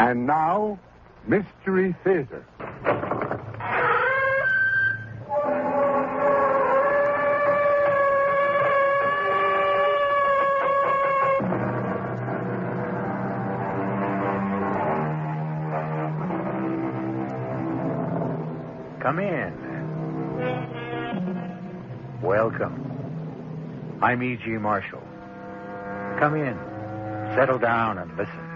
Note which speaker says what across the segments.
Speaker 1: And now, Mystery Theater.
Speaker 2: Come in. Welcome. I'm E.G. Marshall. Come in. Settle down and listen.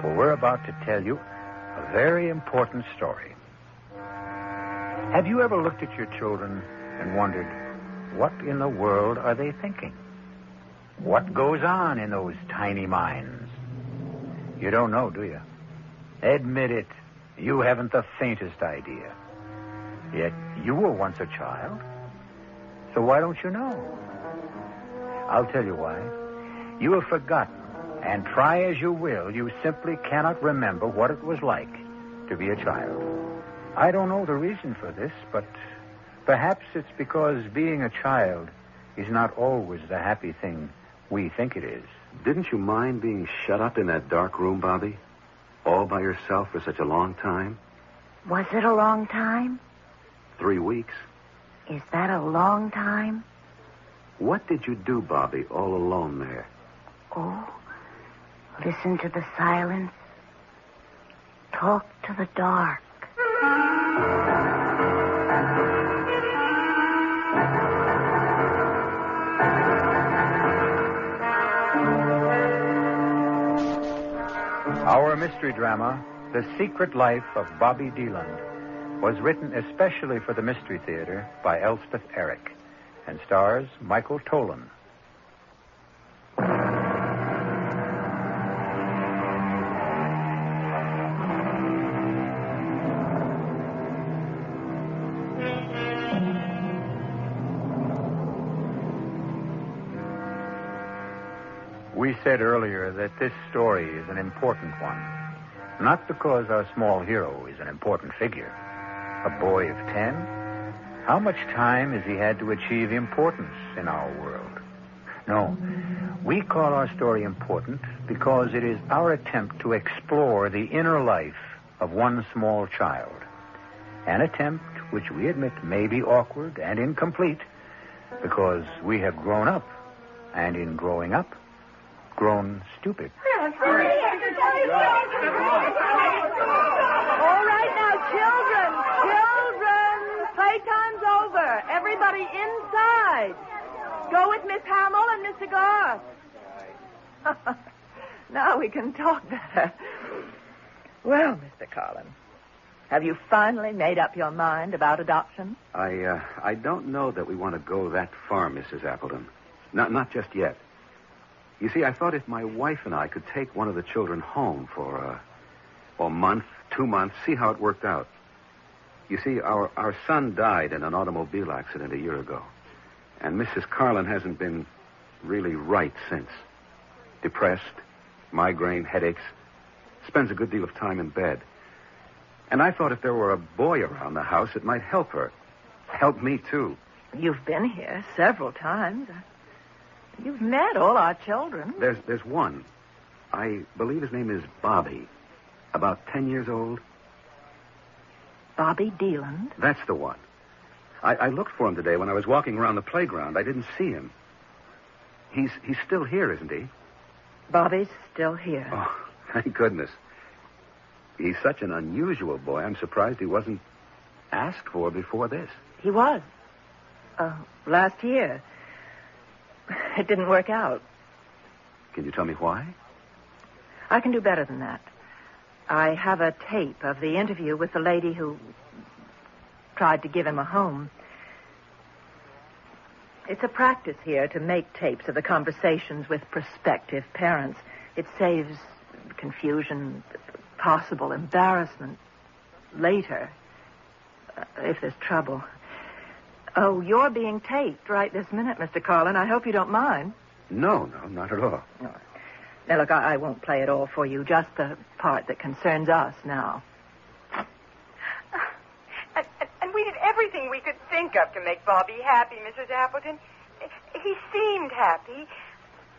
Speaker 2: For we're about to tell you a very important story. Have you ever looked at your children and wondered, what in the world are they thinking? What goes on in those tiny minds? You don't know, do you? Admit it. You haven't the faintest idea. Yet you were once a child. So why don't you know? I'll tell you why. You have forgotten, and try as you will, you simply cannot remember what it was like to be a child. I don't know the reason for this, but perhaps it's because being a child is not always the happy thing we think it is.
Speaker 3: Didn't you mind being shut up in that dark room, Bobby? All by yourself for such a long time?
Speaker 4: Was it a long time?
Speaker 3: Three weeks.
Speaker 4: Is that a long time?
Speaker 3: What did you do, Bobby, all alone there?
Speaker 4: Oh, listen to the silence. Talk to the dark.
Speaker 2: Our mystery drama, The Secret Life of Bobby Deland, was written especially for the Mystery Theater by Elspeth Eric and stars Michael Tolan. We said earlier that this story is an important one. Not because our small hero is an important figure. A boy of ten? How much time has he had to achieve importance in our world? No. We call our story important because it is our attempt to explore the inner life of one small child. An attempt which we admit may be awkward and incomplete because we have grown up, and in growing up, grown stupid.
Speaker 5: All right now, children, children, playtime's over. Everybody inside. Go with Miss Hamill and Mr. Garth. now we can talk better. Well, Mr. Collins, have you finally made up your mind about adoption?
Speaker 3: I, uh, I don't know that we want to go that far, Mrs. Appleton. Not, not just yet. You see, I thought if my wife and I could take one of the children home for uh, a month, two months, see how it worked out. You see, our, our son died in an automobile accident a year ago. And Mrs. Carlin hasn't been really right since. Depressed, migraine, headaches, spends a good deal of time in bed. And I thought if there were a boy around the house, it might help her. Help me, too.
Speaker 5: You've been here several times. You've met all our children.
Speaker 3: There's, there's one. I believe his name is Bobby. About ten years old.
Speaker 5: Bobby Deland.
Speaker 3: That's the one. I, I looked for him today when I was walking around the playground. I didn't see him. He's he's still here, isn't he?
Speaker 5: Bobby's still here.
Speaker 3: Oh, thank goodness. He's such an unusual boy. I'm surprised he wasn't asked for before this.
Speaker 5: He was. Uh, last year. It didn't work out.
Speaker 3: Can you tell me why?
Speaker 5: I can do better than that. I have a tape of the interview with the lady who tried to give him a home. It's a practice here to make tapes of the conversations with prospective parents. It saves confusion, possible embarrassment later, uh, if there's trouble. Oh, you're being taped right this minute, Mr. Carlin. I hope you don't mind.
Speaker 3: No, no, not at all.
Speaker 5: Now, look, I, I won't play it all for you, just the part that concerns us now.
Speaker 6: And, and, and we did everything we could think of to make Bobby happy, Mrs. Appleton. He seemed happy.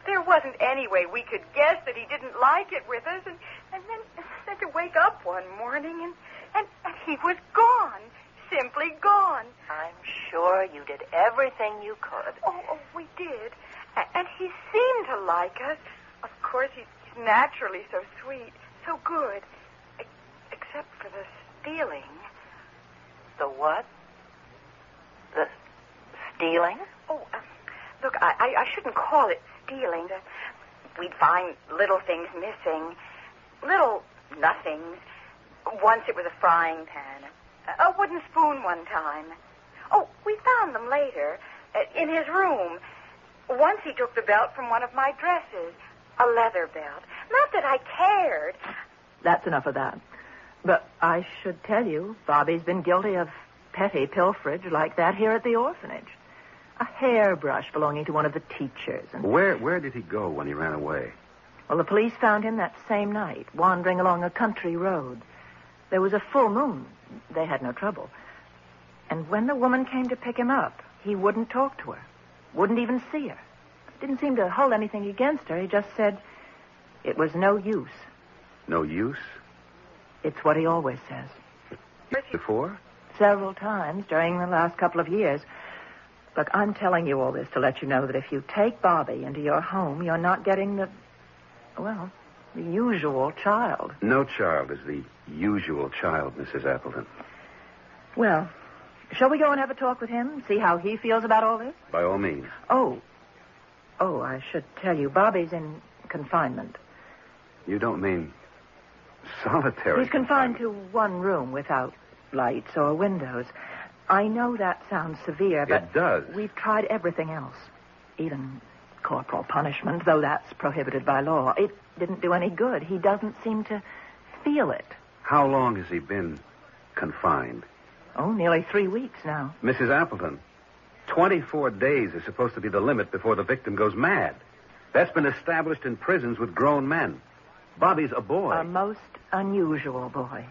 Speaker 6: There wasn't any way we could guess that he didn't like it with us. And, and then, then to wake up one morning and, and, and he was gone. Simply gone.
Speaker 7: I'm sure you did everything you could.
Speaker 6: Oh, oh we did. A- And he seemed to like us. Of course, he's naturally so sweet, so good. E- Except for the stealing.
Speaker 7: The what? The stealing?
Speaker 6: Oh, uh, look, I, I, I shouldn't call it stealing. Uh, we'd find little things missing, little nothings. Once it was a frying pan, a, a wooden spoon one time. Oh, we found them later uh, in his room. Once he took the belt from one of my dresses, a leather belt. Not that I cared.
Speaker 5: That's enough of that. But I should tell you, Bobby's been guilty of petty pilferage like that here at the orphanage. A hairbrush belonging to one of the teachers. And,
Speaker 3: Where where did he go when he ran away?
Speaker 5: well, the police found him that same night, wandering along a country road. There was a full moon. They had no trouble. And when the woman came to pick him up, he wouldn't talk to her, wouldn't even see her. Didn't seem to hold anything against her. He just said it was no use.
Speaker 3: No use?
Speaker 5: It's what he always says.
Speaker 3: Before?
Speaker 5: several times during the last couple of years. Look, I'm telling you all this to let you know that if you take Bobby into your home, you're not getting the, well, the usual child.
Speaker 3: No child is the usual child, Mrs. Appleton.
Speaker 5: Well, shall we go and have a talk with him, see how he feels about all this?
Speaker 3: By all means.
Speaker 5: Oh, oh, I should tell you, Bobby's in confinement.
Speaker 3: You don't mean solitary.
Speaker 5: He's confined to one room without lights or windows. I know that sounds severe, but
Speaker 3: It does.
Speaker 5: we've tried everything else, even corporal punishment, though that's prohibited by law. It didn't do any good. He doesn't seem to feel it.
Speaker 3: How long has he been confined?
Speaker 5: Oh, nearly three weeks now.
Speaker 3: Mrs. Appleton, 24 days is supposed to be the limit before the victim goes mad. That's been established in prisons with grown men. Bobby's a boy.
Speaker 5: A most unusual boy.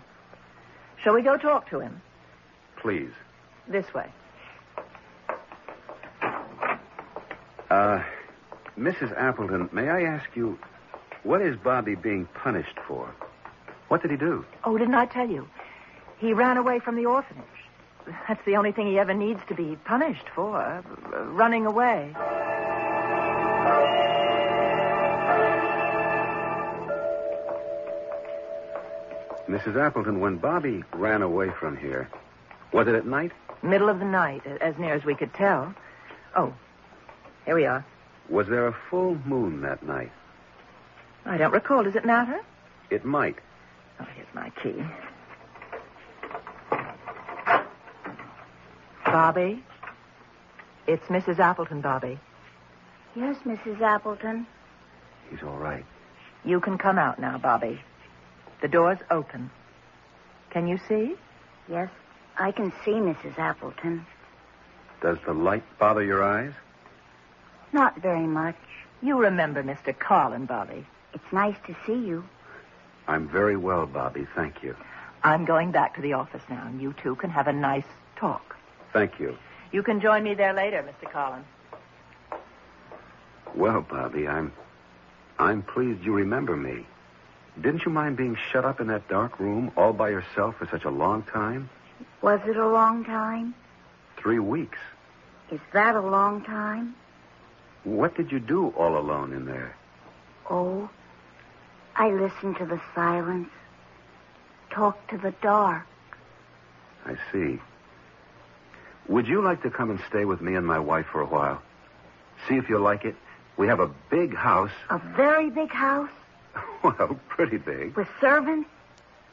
Speaker 5: Shall we go talk to him?
Speaker 3: Please.
Speaker 5: This way.
Speaker 3: Uh, Mrs. Appleton, may I ask you, what is Bobby being punished for? What did he do?
Speaker 5: Oh, didn't I tell you? He ran away from the orphanage. That's the only thing he ever needs to be punished for. uh, running away.
Speaker 3: Mrs. Appleton, when Bobby ran away from here, was it at night?
Speaker 5: Middle of the night, as near as we could tell. Oh, here we are.
Speaker 3: Was there a full moon that night?
Speaker 5: I don't recall. Does it matter?
Speaker 3: It might.
Speaker 5: Oh, here's my key. Bobby? It's Mrs. Appleton, Bobby.
Speaker 4: Yes, Mrs. Appleton.
Speaker 3: He's all right.
Speaker 5: You can come out now, Bobby. The door's open. Can you see?
Speaker 4: Yes, I can see Mrs. Appleton.
Speaker 3: Does the light bother your eyes?
Speaker 4: Not very much.
Speaker 5: You remember Mr. Carlin, Bobby.
Speaker 4: It's nice to see you.
Speaker 3: I'm very well, Bobby. Thank you.
Speaker 5: I'm going back to the office now, and you two can have a nice talk.
Speaker 3: Thank you.
Speaker 5: You can join me there later, Mr. Carlin.
Speaker 3: Well, Bobby, I'm I'm pleased you remember me. Didn't you mind being shut up in that dark room all by yourself for such a long time?
Speaker 4: Was it a long time?
Speaker 3: Three weeks.
Speaker 4: Is that a long time?
Speaker 3: What did you do all alone in there?
Speaker 4: Oh, I listened to the silence, talked to the dark.
Speaker 3: I see. Would you like to come and stay with me and my wife for a while? See if you like it. We have a big house.
Speaker 4: A very big house
Speaker 3: Well, pretty big.
Speaker 4: with servants.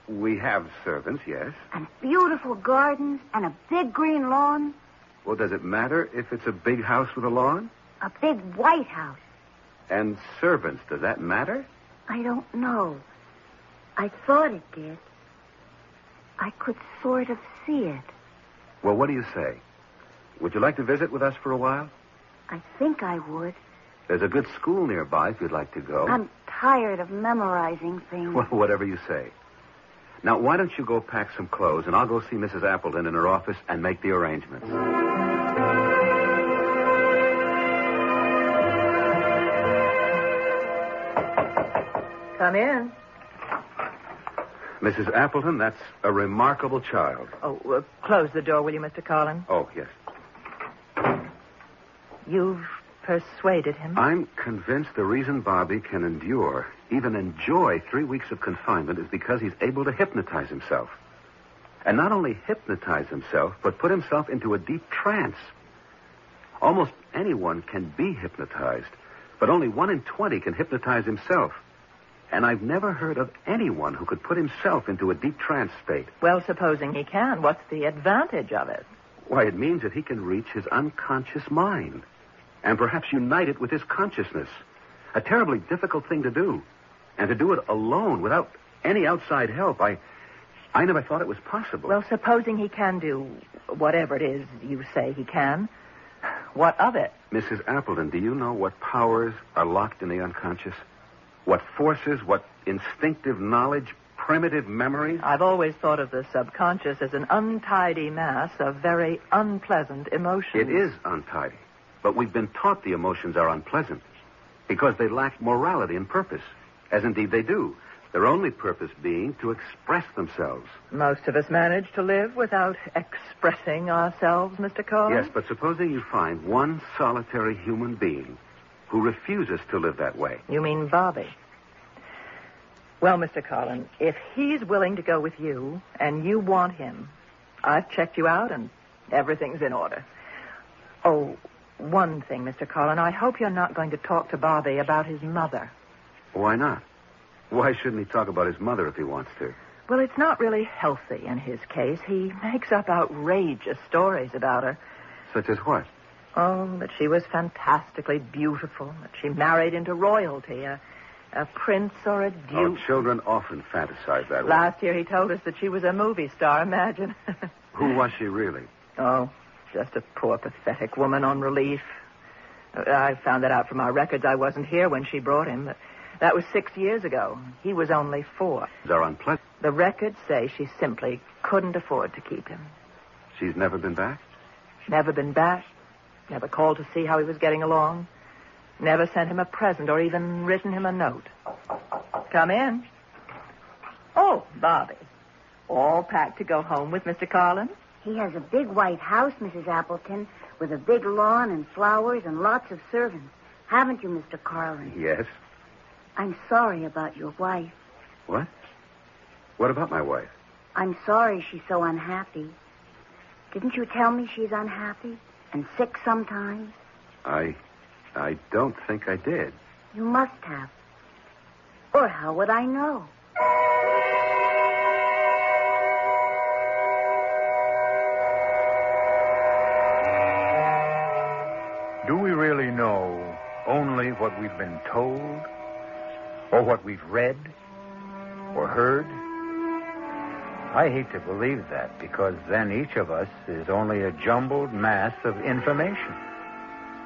Speaker 3: We have servants, yes.
Speaker 4: And beautiful gardens and a big green lawn.
Speaker 3: Well, does it matter if it's a big house with a lawn?
Speaker 4: A big white house.
Speaker 3: And servants, does that matter?
Speaker 4: I don't know. I thought it did. I could sort of see it.
Speaker 3: Well, what do you say? Would you like to visit with us for a while?
Speaker 4: I think I would.
Speaker 3: There's a good school nearby if you'd like to go.
Speaker 4: I'm tired of memorizing things.
Speaker 3: Well, whatever you say. Now, why don't you go pack some clothes, and I'll go see Mrs. Appleton in her office and make the arrangements.
Speaker 5: Come in.
Speaker 3: Mrs. Appleton, that's a remarkable child.
Speaker 5: Oh, uh, close the door, will you, Mr. Carlin?
Speaker 3: Oh, yes.
Speaker 5: You've persuaded him.
Speaker 3: I'm convinced the reason Bobby can endure, even enjoy three weeks of confinement is because he's able to hypnotize himself. And not only hypnotize himself, but put himself into a deep trance. Almost anyone can be hypnotized, but only one in 20 can hypnotize himself. And I've never heard of anyone who could put himself into a deep trance state.
Speaker 5: Well, supposing he can, what's the advantage of it?
Speaker 3: Why, it means that he can reach his unconscious mind and perhaps unite it with his consciousness. A terribly difficult thing to do. And to do it alone without any outside help, I I never thought it was possible.
Speaker 5: Well, supposing he can do whatever it is you say he can, what of it?
Speaker 3: Mrs. Appleton, do you know what powers are locked in the unconscious? What forces, what instinctive knowledge, primitive memories?
Speaker 5: I've always thought of the subconscious as an untidy mass of very unpleasant emotions.
Speaker 3: It is untidy. But we've been taught the emotions are unpleasant because they lack morality and purpose, as indeed they do. Their only purpose being to express themselves.
Speaker 5: Most of us manage to live without expressing ourselves, Mr. Carlin.
Speaker 3: Yes, but supposing you find one solitary human being who refuses to live that way.
Speaker 5: You mean Bobby? Well, Mr. Carlin, if he's willing to go with you and you want him, I've checked you out and everything's in order. Oh, one thing, Mr. Carlin. I hope you're not going to talk to Bobby about his mother.
Speaker 3: Why not? Why shouldn't he talk about his mother if he wants to?
Speaker 5: Well, it's not really healthy in his case. He makes up outrageous stories about her.
Speaker 3: Such as what?
Speaker 5: Oh, that she was fantastically beautiful, that she married into royalty, a, a prince or a
Speaker 3: Oh,
Speaker 5: duke.
Speaker 3: children often fantasize that way.
Speaker 5: Last year he told us that she was a movie star, imagine.
Speaker 3: Who was she really?
Speaker 5: oh, just a poor, pathetic woman on relief. Uh, I found that out from our records. I wasn't here when she brought him, but that was six years ago. He was only four.
Speaker 3: They're unpleasant.
Speaker 5: The records say she simply couldn't afford to keep him.
Speaker 3: She's never been back?
Speaker 5: Never been back. Never called to see how he was getting along. Never sent him a present or even written him a note. Come in. Oh, Bobby. All packed to go home with Mr. Carlin?
Speaker 4: He has a big white house, Mrs. Appleton, with a big lawn and flowers and lots of servants. Haven't you, Mr. Carlin?
Speaker 3: Yes.
Speaker 4: I'm sorry about your wife.
Speaker 3: What? What about my wife?
Speaker 4: I'm sorry she's so unhappy. Didn't you tell me she's unhappy and sick sometimes?
Speaker 3: I. I don't think I did.
Speaker 4: You must have. Or how would I know?
Speaker 2: Do we really know only what we've been told? Or what we've read? Or heard? I hate to believe that because then each of us is only a jumbled mass of information.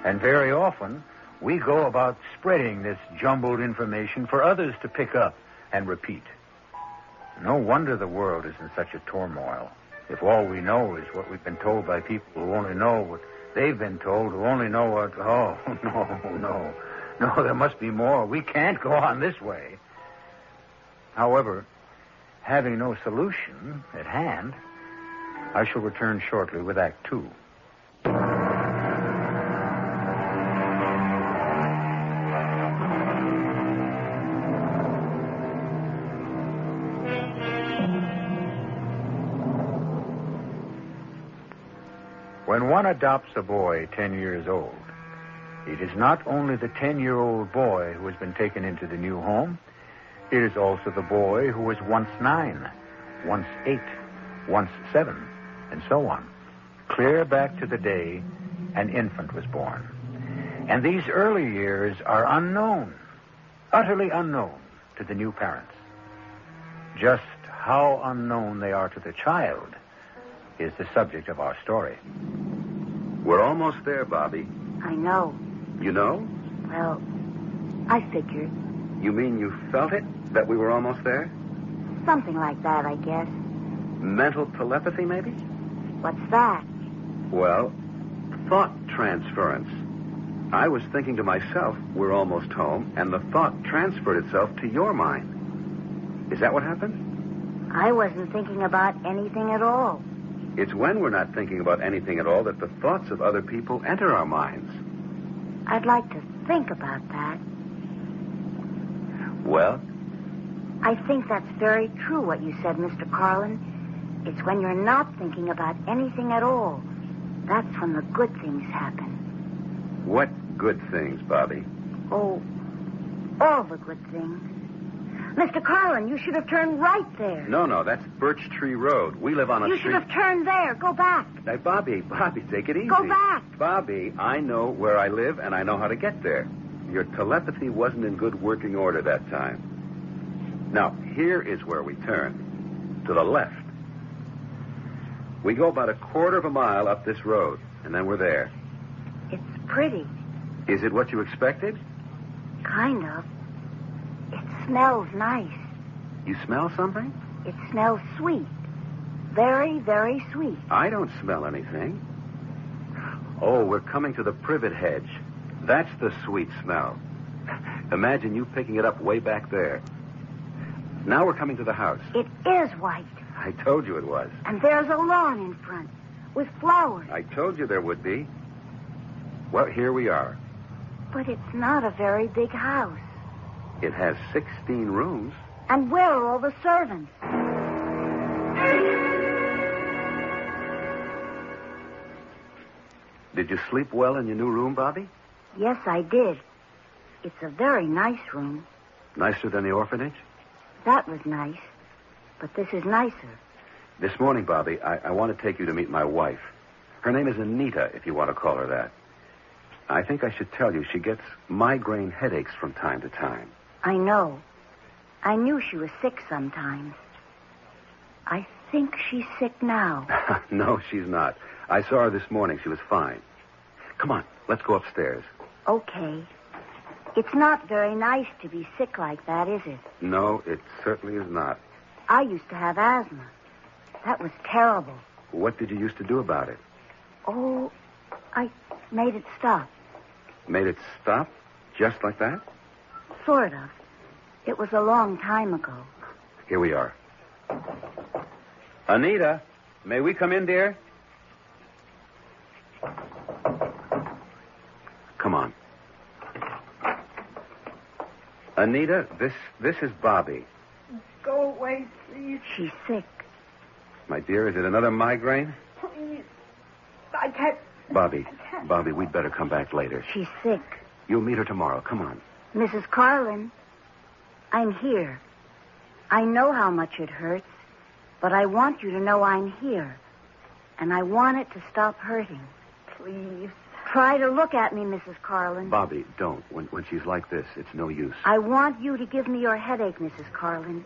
Speaker 2: And very often, we go about spreading this jumbled information for others to pick up and repeat. No wonder the world is in such a turmoil. If all we know is what we've been told by people who only know what they've been told, who only know what. Oh, no, no. No, there must be more. We can't go on this way. However, having no solution at hand, I shall return shortly with Act Two. When one adopts a boy 10 years old, it is not only the 10 year old boy who has been taken into the new home, it is also the boy who was once nine once eight, once seven, and so on, clear back to the day an infant was born. And these early years are unknown, utterly unknown to the new parents. Just how unknown they are to the child is the subject of our story.
Speaker 3: We're almost there, Bobby.
Speaker 4: I know.
Speaker 3: You know?
Speaker 4: Well, I figured.
Speaker 3: You mean you felt it? That we were almost there?
Speaker 4: Something like that, I guess.
Speaker 3: Mental telepathy, maybe?
Speaker 4: What's that?
Speaker 3: Well, thought transference. I was thinking to myself, we're almost home, and the thought transferred itself to your mind. Is that what happened?
Speaker 4: I wasn't thinking about anything at all.
Speaker 3: It's when we're not thinking about anything at all that the thoughts of other people enter our minds.
Speaker 4: I'd like to think about that.
Speaker 3: Well,
Speaker 4: I think that's very true what you said, Mr. Carlin. It's when you're not thinking about anything at all. That's when the good things happen.
Speaker 3: what good things, Bobby?
Speaker 4: Oh, all the good things. Mr. Carlin, you should have turned right there.
Speaker 3: No, no, that's Birch Tree Road. We live on a
Speaker 4: you
Speaker 3: street.
Speaker 4: should have turned there. Go back.
Speaker 3: Hey, Bobby, Bobby, take it easy.
Speaker 4: Go back.
Speaker 3: Bobby, I know where I live and I know how to get there. Your telepathy wasn't in good working order that time. Now, here is where we turn. To the left. We go about a quarter of a mile up this road, and then we're there.
Speaker 4: It's pretty.
Speaker 3: Is it what you expected?
Speaker 4: Kind of. It smells nice.
Speaker 3: You smell something?
Speaker 4: It smells sweet. Very, very sweet.
Speaker 3: I don't smell anything. Oh, we're coming to the privet hedge. That's the sweet smell. Imagine you picking it up way back there. Now we're coming to the house.
Speaker 4: It is white.
Speaker 3: I told you it was.
Speaker 4: And there's a lawn in front with flowers.
Speaker 3: I told you there would be. Well, here we are.
Speaker 4: But it's not a very big house.
Speaker 3: It has 16 rooms.
Speaker 4: And where are all the servants?
Speaker 3: Did you sleep well in your new room, Bobby?
Speaker 4: Yes, I did. It's a very nice room.
Speaker 3: Nicer than the orphanage?
Speaker 4: That was nice. But this is nicer.
Speaker 3: This morning, Bobby, I, I want to take you to meet my wife. Her name is Anita, if you want to call her that. I think I should tell you she gets migraine headaches from time to time.
Speaker 4: I know. I knew she was sick sometimes. I think she's sick now.
Speaker 3: no, she's not. I saw her this morning. She was fine. Come on, let's go upstairs.
Speaker 4: Okay. It's not very nice to be sick like that, is it?
Speaker 3: No, it certainly is not.
Speaker 4: I used to have asthma. That was terrible.
Speaker 3: What did you used to do about it?
Speaker 4: Oh, I made it stop.
Speaker 3: Made it stop? Just like that?
Speaker 4: Sort of. It was a long time ago.
Speaker 3: Here we are. Anita, may we come in, dear? Come on. Anita, this this is Bobby.
Speaker 5: Go away, please.
Speaker 4: She's sick.
Speaker 3: My dear, is it another migraine?
Speaker 5: Please. I can't.
Speaker 3: Bobby, Bobby, we'd better come back later.
Speaker 4: She's sick.
Speaker 3: You'll meet her tomorrow. Come on.
Speaker 4: Mrs. Carlin, I'm here. I know how much it hurts, but I want you to know I'm here. And I want it to stop hurting.
Speaker 5: Please.
Speaker 4: Try to look at me, Mrs. Carlin.
Speaker 3: Bobby, don't. When when she's like this, it's no use.
Speaker 4: I want you to give me your headache, Mrs. Carlin.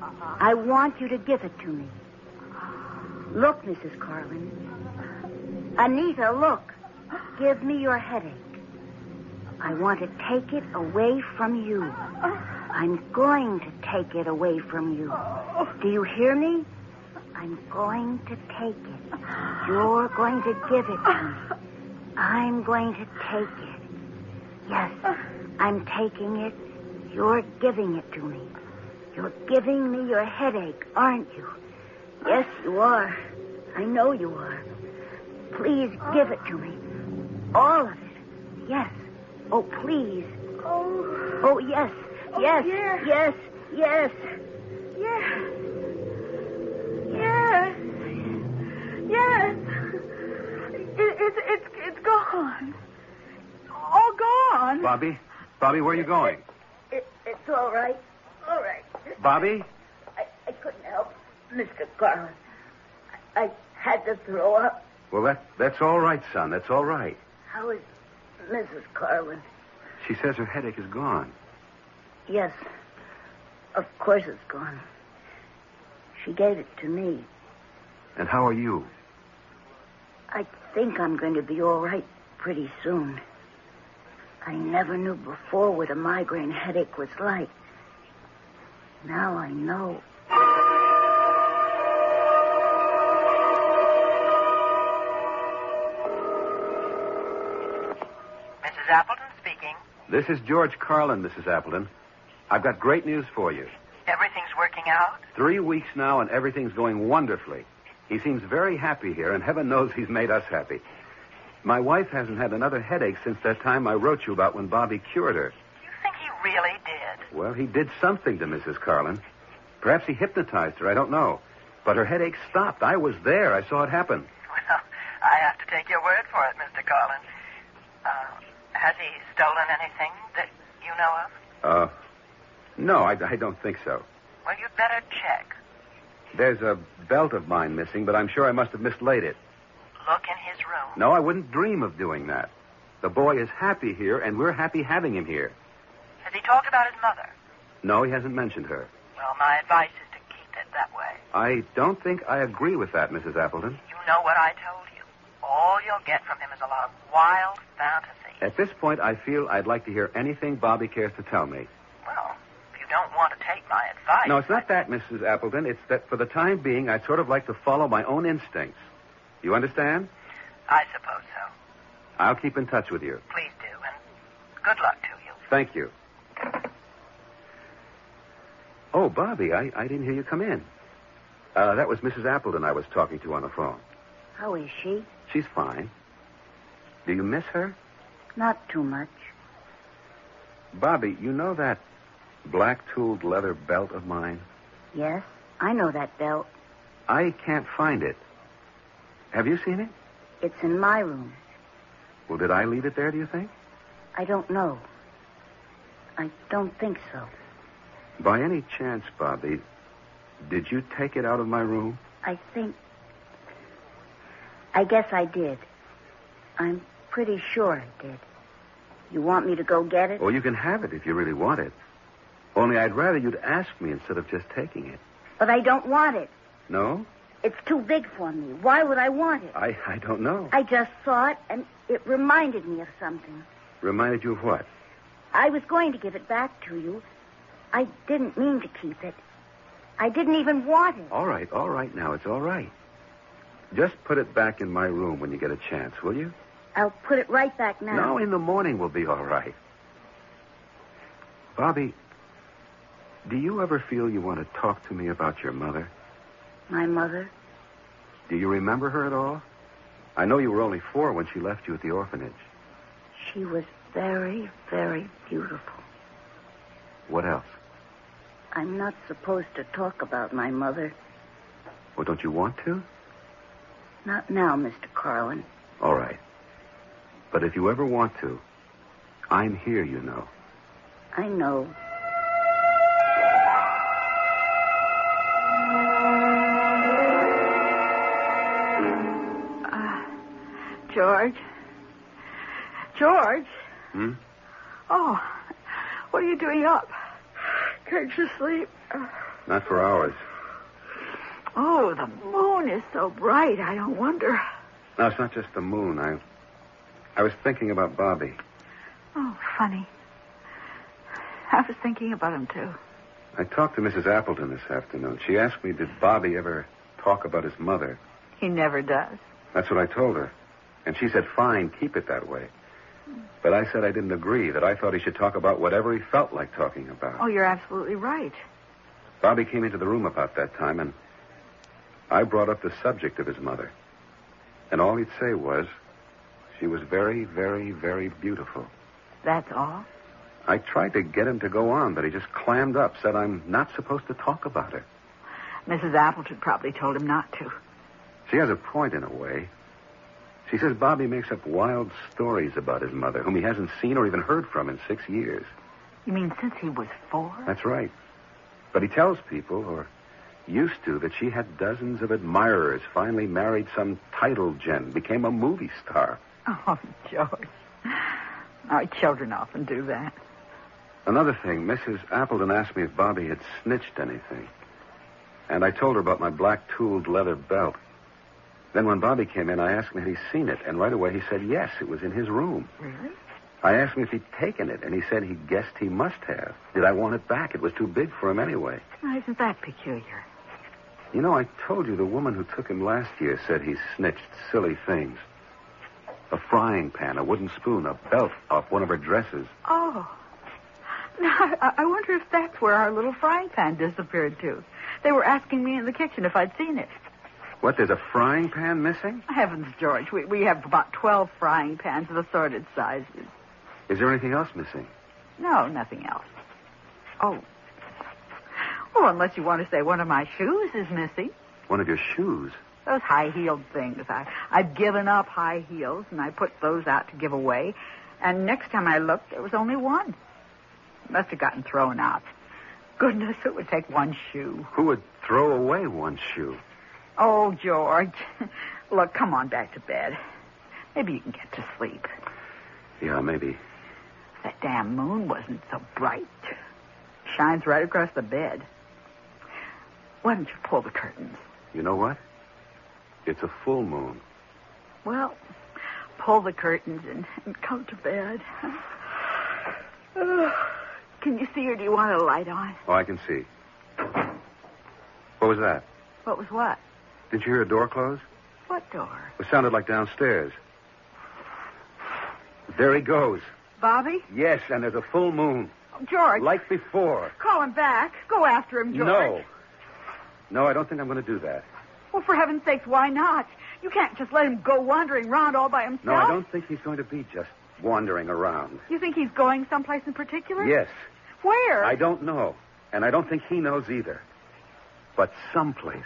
Speaker 4: I want you to give it to me. Look, Mrs. Carlin. Anita, look. Give me your headache. I want to take it away from you. I'm going to take it away from you. Do you hear me? I'm going to take it. You're going to give it to me. I'm going to take it. Yes, I'm taking it. You're giving it to me. You're giving me your headache, aren't you? Yes, you are. I know you are. Please give it to me. All of it. Yes. Oh, please.
Speaker 5: Oh.
Speaker 4: Oh, yes.
Speaker 5: Oh,
Speaker 4: Yes.
Speaker 5: yeah.
Speaker 4: Yes. Yes.
Speaker 5: Yes. Yes. Yes. It, it's it's it's gone. All gone.
Speaker 3: Bobby, Bobby, where are you going?
Speaker 4: It, it's all right. All right.
Speaker 3: Bobby,
Speaker 4: I, I couldn't help. Mr. Carlin. I had to throw up.
Speaker 3: Well, that, that's all right, son. That's all right.
Speaker 4: How is Mrs. Carlin?
Speaker 3: She says her headache is gone.
Speaker 4: Yes. Of course it's gone. She gave it to me.
Speaker 3: And how are you?
Speaker 4: I think I'm going to be all right pretty soon. I never knew before what a migraine headache was like. Now I know.
Speaker 5: Mrs. Appleton speaking.
Speaker 3: This is George Carlin, Mrs. Appleton. I've got great news for you.
Speaker 5: Everything's working out?
Speaker 3: Three weeks now, and everything's going wonderfully. He seems very happy here, and heaven knows he's made us happy. My wife hasn't had another headache since that time I wrote you about when Bobby cured her.
Speaker 5: You think he really did?
Speaker 3: Well, he did something to Mrs. Carlin. Perhaps he hypnotized her. I don't know. But her headache stopped. I was there. I saw it happen.
Speaker 5: Well, I have to take your word for it, Mr. Carlin. Uh, has he stolen anything that you know of?
Speaker 3: Uh, no, I, I don't think so.
Speaker 5: Well, you'd better check.
Speaker 3: There's a belt of mine missing, but I'm sure I must have mislaid it.
Speaker 5: Look in his room.
Speaker 3: No, I wouldn't dream of doing that. The boy is happy here, and we're happy having him here.
Speaker 5: Has he talked about his mother?
Speaker 3: No, he hasn't mentioned her.
Speaker 5: Well, my advice is to keep it that way.
Speaker 3: I don't think I agree with that, Mrs. Appleton.
Speaker 5: You know what I told you. All you'll get from him is a lot of wild fantasy.
Speaker 3: At this point, I feel I'd like to hear anything Bobby cares to tell me.
Speaker 5: Well, if you don't want to take my advice.
Speaker 3: No, it's not that, Mrs. Appleton. It's that for the time being, I'd sort of like to follow my own instincts. You understand?
Speaker 5: I suppose so.
Speaker 3: I'll keep in touch with you.
Speaker 5: Please do, and good luck to you.
Speaker 3: Thank you. Oh, Bobby, I, I didn't hear you come in. Uh, that was Mrs. Appleton I was talking to on the phone.
Speaker 4: How is she?
Speaker 3: She's fine. Do you miss her?
Speaker 4: Not too much.
Speaker 3: Bobby, you know that black tooled leather belt of mine?
Speaker 4: Yes, I know that belt.
Speaker 3: I can't find it. Have you seen it?
Speaker 4: It's in my room.
Speaker 3: Well, did I leave it there, do you think?
Speaker 4: I don't know. I don't think so.
Speaker 3: By any chance, Bobby, did you take it out of my room?
Speaker 4: I think. I guess I did. I'm pretty sure I did. You want me to go get it?
Speaker 3: Oh, you can have it if you really want it. Only I'd rather you'd ask me instead of just taking it.
Speaker 4: But I don't want it.
Speaker 3: No?
Speaker 4: It's too big for me. Why would I want it?
Speaker 3: I, I don't know.
Speaker 4: I just saw it, and it reminded me of something.
Speaker 3: Reminded you of what?
Speaker 4: I was going to give it back to you. I didn't mean to keep it. I didn't even want it.
Speaker 3: All right, all right now. It's all right. Just put it back in my room when you get a chance, will you?
Speaker 4: I'll put it right back now.
Speaker 3: No, in the morning we'll be all right. Bobby, do you ever feel you want to talk to me about your mother?
Speaker 4: My mother?
Speaker 3: Do you remember her at all? I know you were only four when she left you at the orphanage.
Speaker 4: She was very, very beautiful.
Speaker 3: What else?
Speaker 4: I'm not supposed to talk about my mother.
Speaker 3: Well, don't you want to?
Speaker 4: Not now, Mr. Carlin.
Speaker 3: All right. But if you ever want to, I'm here, you know.
Speaker 4: I know.
Speaker 8: George? George?
Speaker 3: Hmm?
Speaker 8: Oh, what are you doing up? Can't you sleep?
Speaker 3: Not for hours.
Speaker 8: Oh, the moon is so bright. I don't wonder.
Speaker 3: No, it's not just the moon. I, I was thinking about Bobby.
Speaker 8: Oh, funny. I was thinking about him, too.
Speaker 3: I talked to Mrs. Appleton this afternoon. She asked me, did Bobby ever talk about his mother?
Speaker 8: He never does.
Speaker 3: That's what I told her. And she said, fine, keep it that way. But I said I didn't agree, that I thought he should talk about whatever he felt like talking about.
Speaker 8: Oh, you're absolutely right.
Speaker 3: Bobby came into the room about that time, and I brought up the subject of his mother. And all he'd say was, she was very, very, very beautiful.
Speaker 8: That's all?
Speaker 3: I tried to get him to go on, but he just clammed up, said I'm not supposed to talk about her.
Speaker 8: Mrs. Appleton probably told him not to.
Speaker 3: She has a point in a way. She says Bobby makes up wild stories about his mother, whom he hasn't seen or even heard from in six years.
Speaker 8: You mean since he was four?
Speaker 3: That's right. But he tells people, or Used to that she had dozens of admirers, finally married some title gent, became a movie star.
Speaker 8: Oh, George. Our children often do that.
Speaker 3: Another thing, Mrs. Appleton asked me if Bobby had snitched anything. And I told her about my black tooled leather belt. Then when Bobby came in, I asked him had he seen it, and right away he said yes, it was in his room.
Speaker 8: Really?
Speaker 3: I asked him if he'd taken it, and he said he guessed he must have. Did I want it back? It was too big for him anyway.
Speaker 8: Now, isn't that peculiar?
Speaker 3: You know, I told you the woman who took him last year said he snitched silly things. A frying pan, a wooden spoon, a belt off one of her dresses.
Speaker 8: Oh. Now, I, I wonder if that's where our little frying pan disappeared to. They were asking me in the kitchen if I'd seen it.
Speaker 3: What, there's a frying pan missing?
Speaker 8: Heavens, George, we, we have about 12 frying pans of assorted sizes.
Speaker 3: Is there anything else missing?
Speaker 8: No, nothing else. Oh. Well, unless you want to say one of my shoes is missing.
Speaker 3: One of your shoes?
Speaker 8: Those high-heeled things. I, I've given up high heels, and I put those out to give away. And next time I looked, there was only one. Must have gotten thrown out. Goodness, it would take one shoe.
Speaker 3: Who would throw away one shoe?
Speaker 8: Oh, George. Look, come on back to bed. Maybe you can get to sleep.
Speaker 3: Yeah, maybe.
Speaker 8: That damn moon wasn't so bright. Shines right across the bed. Why don't you pull the curtains?
Speaker 3: You know what? It's a full moon.
Speaker 8: Well, pull the curtains and, and go to bed. Can you see or do you want a light on?
Speaker 3: Oh, I can see. What was that?
Speaker 8: What was what?
Speaker 3: Didn't you hear a door close?
Speaker 8: What door?
Speaker 3: It sounded like downstairs. There he goes.
Speaker 8: Bobby?
Speaker 3: Yes, and there's a full moon.
Speaker 8: George.
Speaker 3: Like before.
Speaker 8: Call him back. Go after him, George.
Speaker 3: No. No, I don't think I'm going to do that.
Speaker 8: Well, for heaven's sakes, why not? You can't just let him go wandering around all by himself.
Speaker 3: No, I don't think he's going to be just wandering around.
Speaker 8: You think he's going someplace in particular?
Speaker 3: Yes.
Speaker 8: Where?
Speaker 3: I don't know. And I don't think he knows either. But someplace.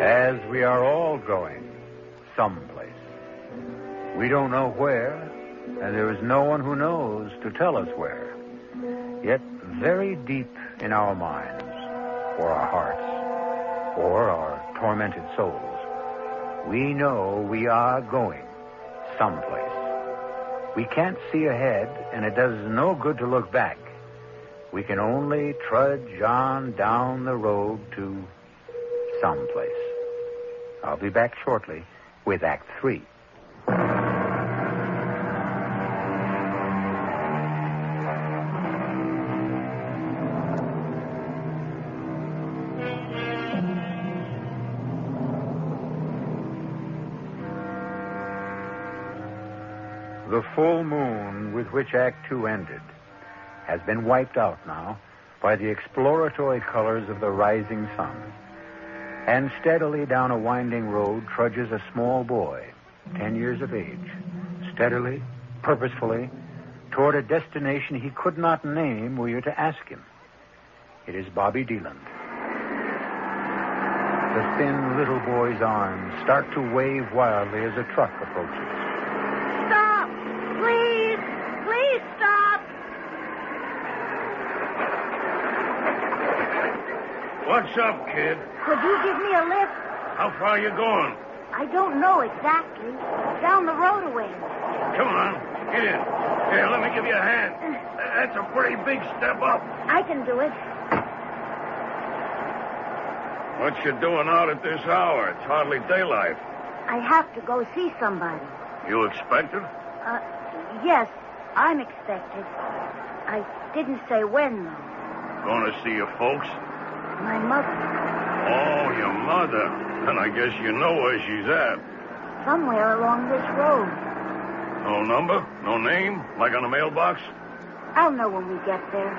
Speaker 2: As we are all going someplace. We don't know where, and there is no one who knows to tell us where. Yet, very deep in our minds, or our hearts, or our tormented souls, we know we are going someplace. We can't see ahead, and it does no good to look back. We can only trudge on down the road to someplace. I'll be back shortly with Act Three. The full moon with which Act Two ended has been wiped out now by the exploratory colors of the rising sun. And steadily down a winding road trudges a small boy, ten years of age, steadily, purposefully, toward a destination he could not name were you to ask him. It is Bobby Deland. The thin little boy's arms start to wave wildly as a truck approaches.
Speaker 4: Stop! Please! Please stop!
Speaker 9: What's up, kid?
Speaker 4: Could you give me a lift?
Speaker 9: How far are you going?
Speaker 4: I don't know exactly. Down the road a ways.
Speaker 9: Come on, get in. Here, let me give you a hand. That's a pretty big step up.
Speaker 4: I can do it.
Speaker 9: What you doing out at this hour? It's hardly daylight.
Speaker 4: I have to go see somebody.
Speaker 9: You expected?
Speaker 4: Uh, yes, I'm expected. I didn't say when, though.
Speaker 9: Going to see your folks?
Speaker 4: My mother.
Speaker 9: Oh, your mother. Then I guess you know where she's at.
Speaker 4: Somewhere along this road.
Speaker 9: No number? No name? Like on a mailbox?
Speaker 4: I'll know when we get there.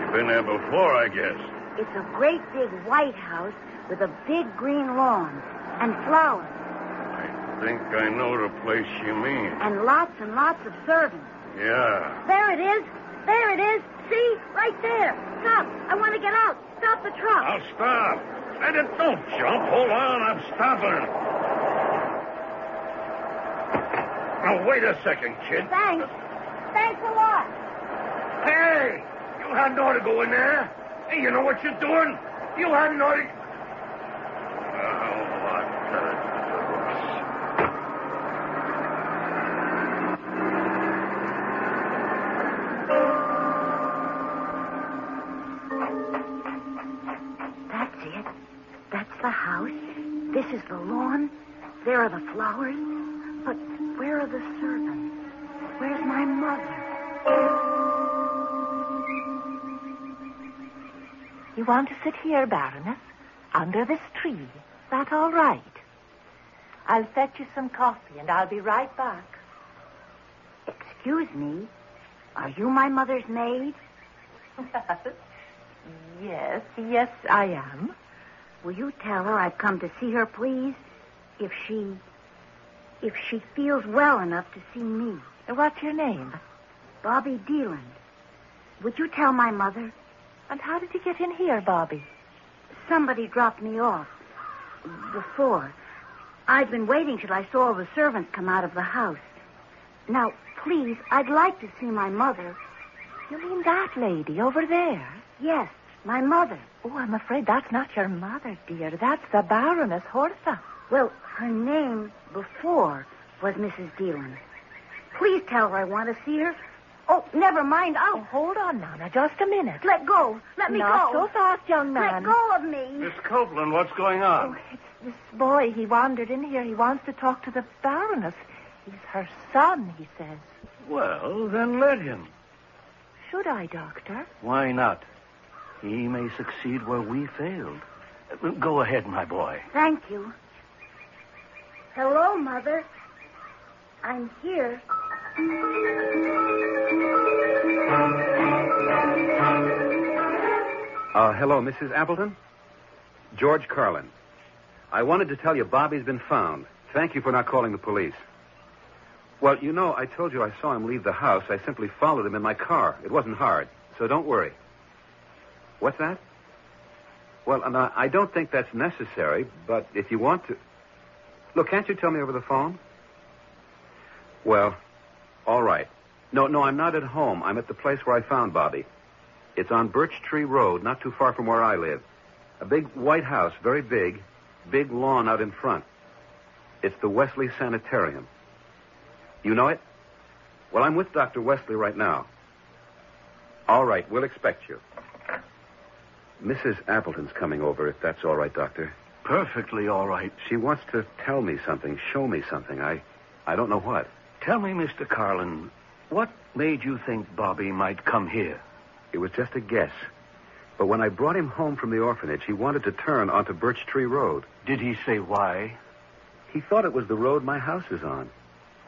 Speaker 9: You've been there before, I guess.
Speaker 4: It's a great big white house with a big green lawn and flowers
Speaker 9: I think I know the place you mean.
Speaker 4: and lots and lots of servants.
Speaker 9: Yeah.
Speaker 4: There it is. There it is. See? Right there. Stop! I want to get out. Stop the truck.
Speaker 9: I'll stop. And it don't jump. Hold on, I'm stopping. Now wait a second, kid.
Speaker 4: Thanks. Thanks a lot.
Speaker 9: Hey, you hadn't ought to go in there. Hey, you know what you're doing? You hadn't ought to.
Speaker 4: There are the flowers. But where are the servants? Where's my mother?
Speaker 5: You want to sit here, Baroness? Under this tree. That all right? I'll fetch you some coffee, and I'll be right back.
Speaker 4: Excuse me. Are you my mother's maid?
Speaker 5: yes, yes, I am.
Speaker 4: Will you tell her I've come to see her, please? If she. if she feels well enough to see me.
Speaker 5: What's your name?
Speaker 4: Bobby Deland. Would you tell my mother?
Speaker 5: And how did you get in here, Bobby?
Speaker 4: Somebody dropped me off. Before. I'd been waiting till I saw all the servants come out of the house. Now, please, I'd like to see my mother.
Speaker 5: You mean that lady over there?
Speaker 4: Yes, my mother.
Speaker 5: Oh, I'm afraid that's not your mother, dear. That's the Baroness Hortha.
Speaker 4: Well, her name before was Mrs. Deland. Please tell her I want to see her. Oh, never mind. I'll.
Speaker 5: Oh, hold on now, now, just a minute.
Speaker 4: Let go. Let me
Speaker 5: Not
Speaker 4: go.
Speaker 5: so fast, young man.
Speaker 4: Let go of me.
Speaker 9: Miss Copeland, what's going on?
Speaker 5: Oh, it's this boy. He wandered in here. He wants to talk to the Baroness. He's her son, he says.
Speaker 10: Well, then let him.
Speaker 5: Should I, Doctor?
Speaker 10: Why not? He may succeed where we failed. Go ahead, my boy.
Speaker 4: Thank you. Hello, Mother. I'm here.
Speaker 3: Uh, hello, Mrs. Appleton? George Carlin. I wanted to tell you Bobby's been found. Thank you for not calling the police. Well, you know, I told you I saw him leave the house. I simply followed him in my car. It wasn't hard, so don't worry. What's that? Well, I I don't think that's necessary, but if you want to. Look, can't you tell me over the phone? Well, all right. No, no, I'm not at home. I'm at the place where I found Bobby. It's on Birch Tree Road, not too far from where I live. A big white house, very big, big lawn out in front. It's the Wesley Sanitarium. You know it? Well, I'm with Dr. Wesley right now. All right, we'll expect you. Mrs. Appleton's coming over, if that's all right, Doctor.
Speaker 10: Perfectly all right.
Speaker 3: She wants to tell me something, show me something. I I don't know what.
Speaker 10: Tell me, Mr. Carlin, what made you think Bobby might come here?
Speaker 3: It was just a guess. But when I brought him home from the orphanage, he wanted to turn onto Birch Tree Road.
Speaker 10: Did he say why?
Speaker 3: He thought it was the road my house is on.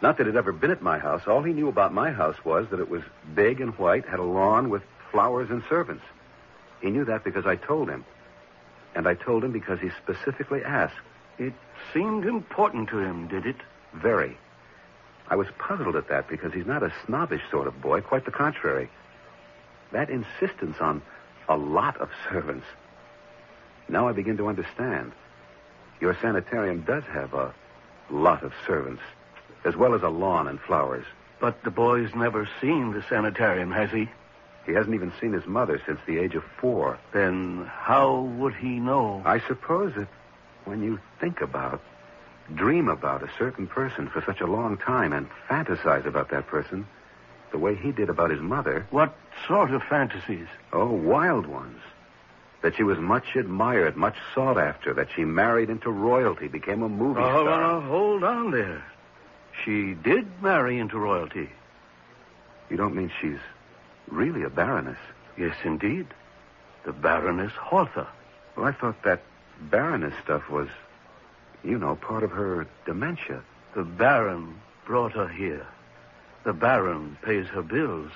Speaker 3: Not that it had ever been at my house. All he knew about my house was that it was big and white, had a lawn with flowers and servants. He knew that because I told him. And I told him because he specifically asked.
Speaker 10: It seemed important to him, did it?
Speaker 3: Very. I was puzzled at that because he's not a snobbish sort of boy, quite the contrary. That insistence on a lot of servants. Now I begin to understand. Your sanitarium does have a lot of servants, as well as a lawn and flowers.
Speaker 10: But the boy's never seen the sanitarium, has he?
Speaker 3: He hasn't even seen his mother since the age of four.
Speaker 10: Then how would he know?
Speaker 3: I suppose that when you think about, dream about a certain person for such a long time and fantasize about that person the way he did about his mother,
Speaker 10: What sort of fantasies?
Speaker 3: oh, wild ones. That she was much admired, much sought after, that she married into royalty, became a movie
Speaker 10: Oh,
Speaker 3: star.
Speaker 10: now, hold on there. She did marry into royalty.
Speaker 3: You don't mean she's really a baroness?
Speaker 10: Yes, indeed. The Baroness Hortha.
Speaker 3: Well, I thought that baroness stuff was, you know, part of her dementia.
Speaker 10: The Baron brought her here. The Baron pays her bills.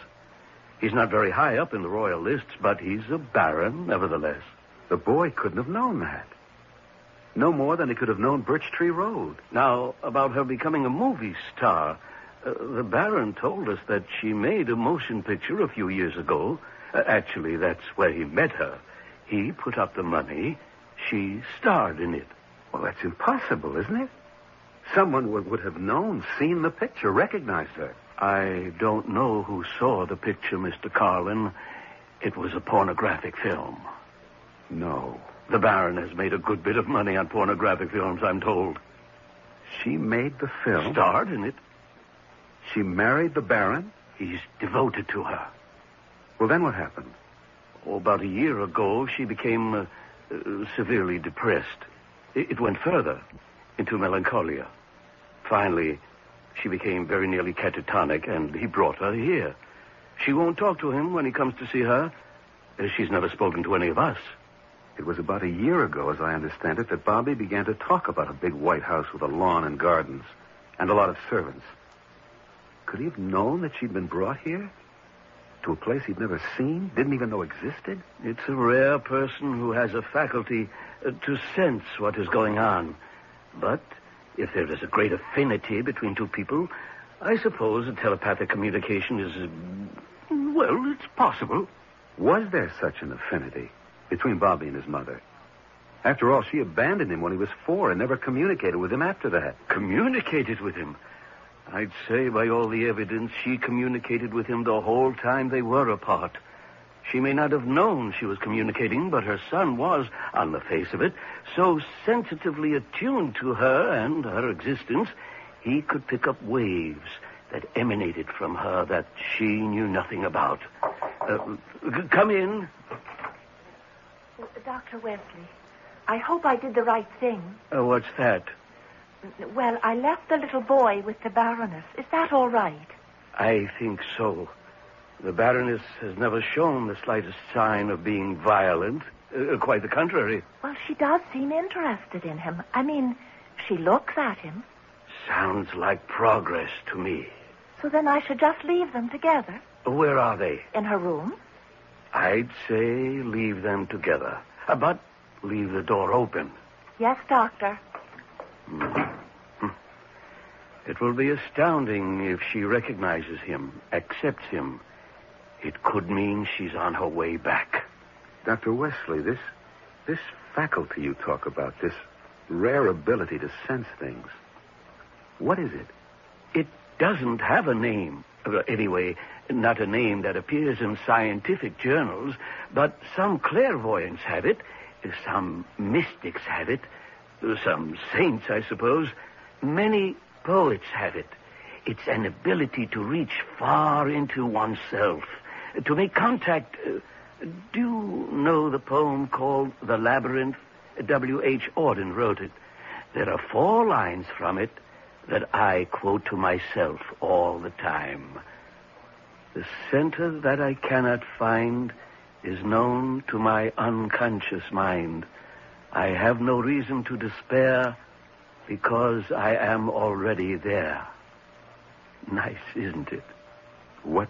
Speaker 10: He's not very high up in the royal lists, but he's a Baron, nevertheless.
Speaker 3: The boy couldn't have known that. No more than he could have known Birch Tree Road.
Speaker 10: Now, about her becoming a movie star. Uh, the Baron told us that she made a motion picture a few years ago. Uh, actually, that's where he met her. He put up the money. She starred in it.
Speaker 3: Well, that's impossible, isn't it? Someone would, would have known, seen the picture, recognized her.
Speaker 10: I don't know who saw the picture, Mr. Carlin. It was a pornographic film.
Speaker 3: No.
Speaker 10: The Baron has made a good bit of money on pornographic films, I'm told.
Speaker 3: She made the film.
Speaker 10: Starred in it.
Speaker 3: She married the Baron?
Speaker 10: He's devoted to her.
Speaker 3: Well, then what happened?
Speaker 10: Oh, about a year ago, she became uh, uh, severely depressed. It, it went further into melancholia. Finally, she became very nearly catatonic, and he brought her here. She won't talk to him when he comes to see her. Uh, She's never spoken to any of us.
Speaker 3: It was about a year ago, as I understand it, that Bobby began to talk about a big white house with a lawn and gardens and a lot of servants. Could he have known that she'd been brought here? To a place he'd never seen, didn't even know existed?
Speaker 10: It's a rare person who has a faculty uh, to sense what is going on. But if there is a great affinity between two people, I suppose a telepathic communication is. Uh, well, it's possible.
Speaker 3: Was there such an affinity between Bobby and his mother? After all, she abandoned him when he was four and never communicated with him after that.
Speaker 10: Communicated with him? I'd say, by all the evidence, she communicated with him the whole time they were apart. She may not have known she was communicating, but her son was, on the face of it, so sensitively attuned to her and her existence, he could pick up waves that emanated from her that she knew nothing about. Uh, come in.
Speaker 11: Dr. Wesley, I hope I did the right thing.
Speaker 10: Uh, what's that?
Speaker 11: Well, I left the little boy with the Baroness. Is that all right?
Speaker 10: I think so. The Baroness has never shown the slightest sign of being violent. Uh, quite the contrary.
Speaker 11: Well, she does seem interested in him. I mean, she looks at him.
Speaker 10: Sounds like progress to me.
Speaker 11: So then I should just leave them together
Speaker 10: Where are they?
Speaker 11: in her room.
Speaker 10: I'd say leave them together. Uh, but leave the door open.
Speaker 11: Yes, Doctor.
Speaker 10: Hmm. It will be astounding if she recognizes him, accepts him. It could mean she's on her way back.
Speaker 3: Dr. Wesley, this this faculty you talk about, this rare ability to sense things, what is it?
Speaker 10: It doesn't have a name. Anyway, not a name that appears in scientific journals, but some clairvoyants have it, some mystics have it, some saints, I suppose. Many poets have it. It's an ability to reach far into oneself, to make contact. uh, Do you know the poem called The Labyrinth? W.H. Auden wrote it. There are four lines from it that I quote to myself all the time. The center that I cannot find is known to my unconscious mind. I have no reason to despair because I am already there. Nice, isn't it?
Speaker 3: What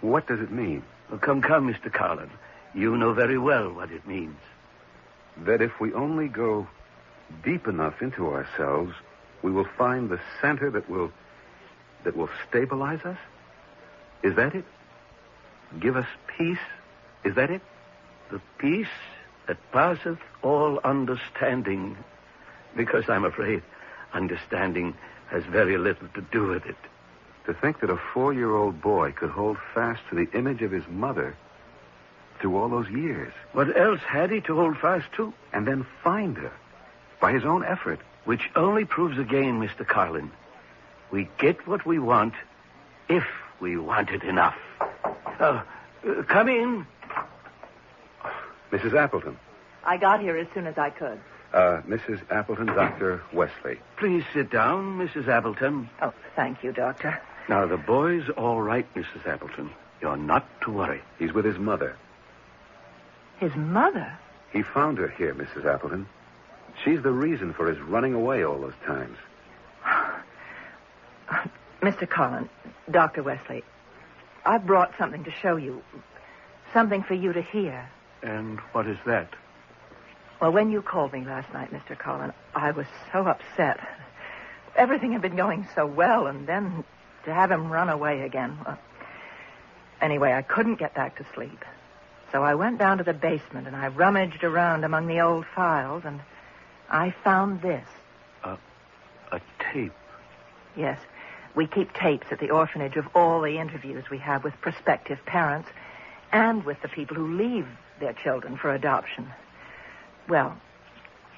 Speaker 3: what does it mean?
Speaker 10: Well, come, come, Mr. Carlin. You know very well what it means.
Speaker 3: That if we only go deep enough into ourselves, we will find the center that will that will stabilize us? Is that it? Give us peace? Is that it?
Speaker 10: The peace that passeth all understanding, because I'm afraid understanding has very little to do with it.
Speaker 3: To think that a four year old boy could hold fast to the image of his mother through all those years.
Speaker 10: What else had he to hold fast to?
Speaker 3: And then find her by his own effort.
Speaker 10: Which only proves again, Mr. Carlin, we get what we want if we want it enough. Uh, uh, come in.
Speaker 3: Mrs. Appleton.
Speaker 5: I got here as soon as I could.
Speaker 3: Uh, Mrs. Appleton, Dr. Wesley.
Speaker 10: Please sit down, Mrs. Appleton.
Speaker 5: Oh, thank you, Doctor.
Speaker 10: Now, the boy's all right, Mrs. Appleton. You're not to worry.
Speaker 3: He's with his mother.
Speaker 5: His mother?
Speaker 3: He found her here, Mrs. Appleton. She's the reason for his running away all those times.
Speaker 5: Mr. Carlin, Dr. Wesley, I've brought something to show you. Something for you to hear.
Speaker 10: And what is that?
Speaker 5: Well, when you called me last night, Mr. Carlin, I was so upset. Everything had been going so well, and then to have him run away again. Well, anyway, I couldn't get back to sleep. So I went down to the basement and I rummaged around among the old files, and I found this.
Speaker 10: A tape.
Speaker 5: Yes. We keep tapes at the orphanage of all the interviews we have with prospective parents and with the people who leave their children for adoption. Well,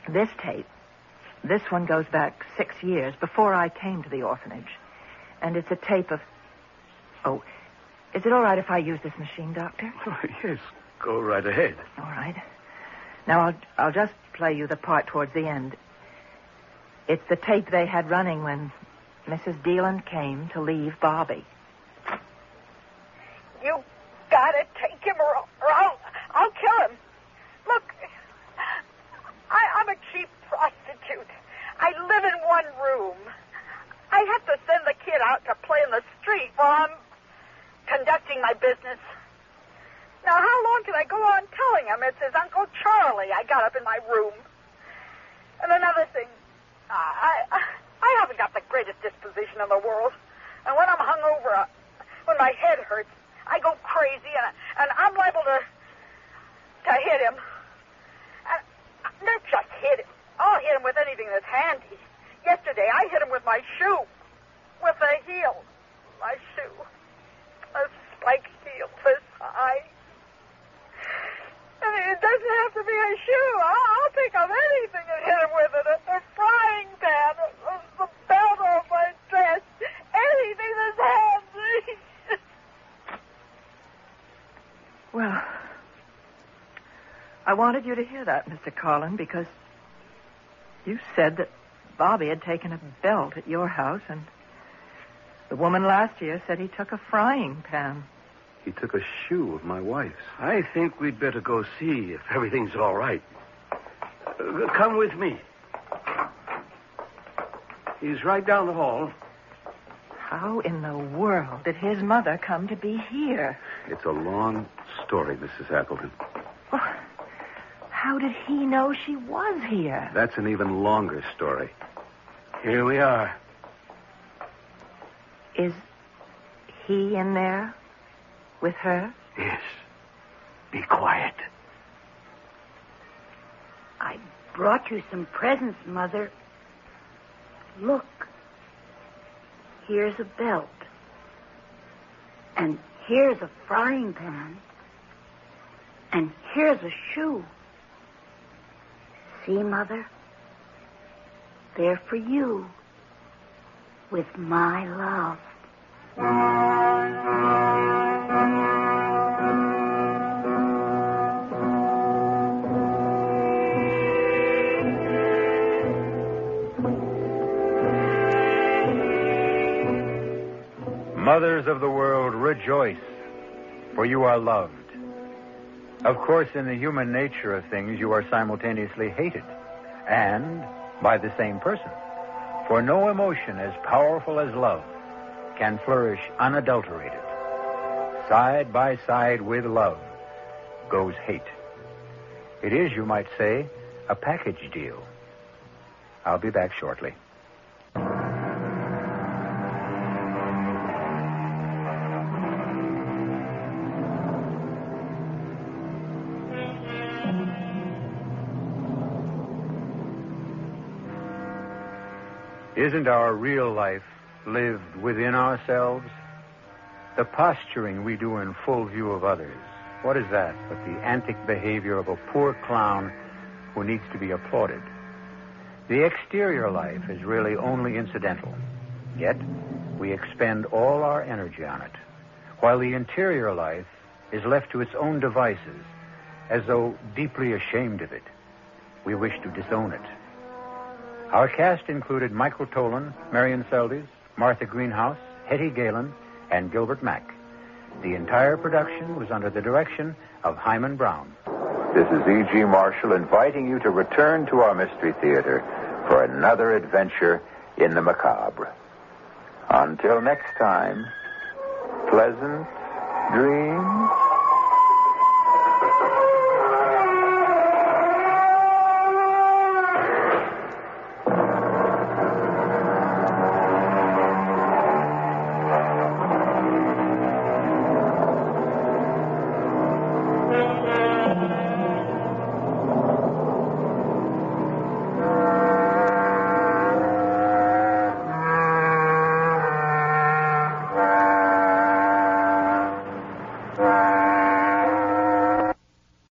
Speaker 5: this tape, this one goes back six years before I came to the orphanage. And it's a tape of. Oh, is it all right if I use this machine, Doctor?
Speaker 10: Oh, yes, go right ahead.
Speaker 5: All right. Now, I'll, I'll just play you the part towards the end. It's the tape they had running when Mrs. Deland came to leave Bobby.
Speaker 7: You gotta take him or, or I'll, I'll kill him. Look, I, I'm a cheap prostitute. I live in one room. I have to send the kid out to play in the street while I'm conducting my business. Now, how long can I go on telling him it's his Uncle Charlie I got up in my room? And another thing, I, I, I haven't got the greatest disposition in the world. And when I'm hungover, uh, when my head hurts, I go crazy, and, and I'm liable to to hit him. And not just hit him. I'll hit him with anything that's handy. Yesterday, I hit him with my shoe, with a heel, my shoe, a spike heel this high. I mean, it doesn't have to be a shoe. I'll, I'll pick up anything and hit him with it. A, a frying pan, a, a, the belt off my dress, anything that's handy.
Speaker 5: Well, I wanted you to hear that, Mr. Carlin, because you said that Bobby had taken a belt at your house, and the woman last year said he took a frying pan.
Speaker 3: He took a shoe of my wife's.
Speaker 10: I think we'd better go see if everything's all right. Uh, come with me. He's right down the hall.
Speaker 5: How in the world did his mother come to be here?
Speaker 3: It's a long story, Mrs. Appleton.
Speaker 5: How did he know she was here?
Speaker 3: That's an even longer story.
Speaker 10: Here we are.
Speaker 5: Is he in there with her?
Speaker 10: Yes. Be quiet.
Speaker 4: I brought you some presents, Mother. Look. Here's a belt. And here's a frying pan. And here's a shoe. See, Mother? They're for you. With my love.
Speaker 2: Mothers of the world, rejoice, for you are loved. Of course, in the human nature of things, you are simultaneously hated and by the same person. For no emotion as powerful as love can flourish unadulterated. Side by side with love goes hate. It is, you might say, a package deal. I'll be back shortly. Isn't our real life lived within ourselves? The posturing we do in full view of others, what is that but the antic behavior of a poor clown who needs to be applauded? The exterior life is really only incidental, yet we expend all our energy on it, while the interior life is left to its own devices, as though deeply ashamed of it. We wish to disown it. Our cast included Michael Tolan, Marian Seldes, Martha Greenhouse, Hetty Galen, and Gilbert Mack. The entire production was under the direction of Himan Brown.
Speaker 12: This is E.G. Marshall inviting you to return to our Mystery Theater for another adventure in the macabre. Until next time, pleasant dreams.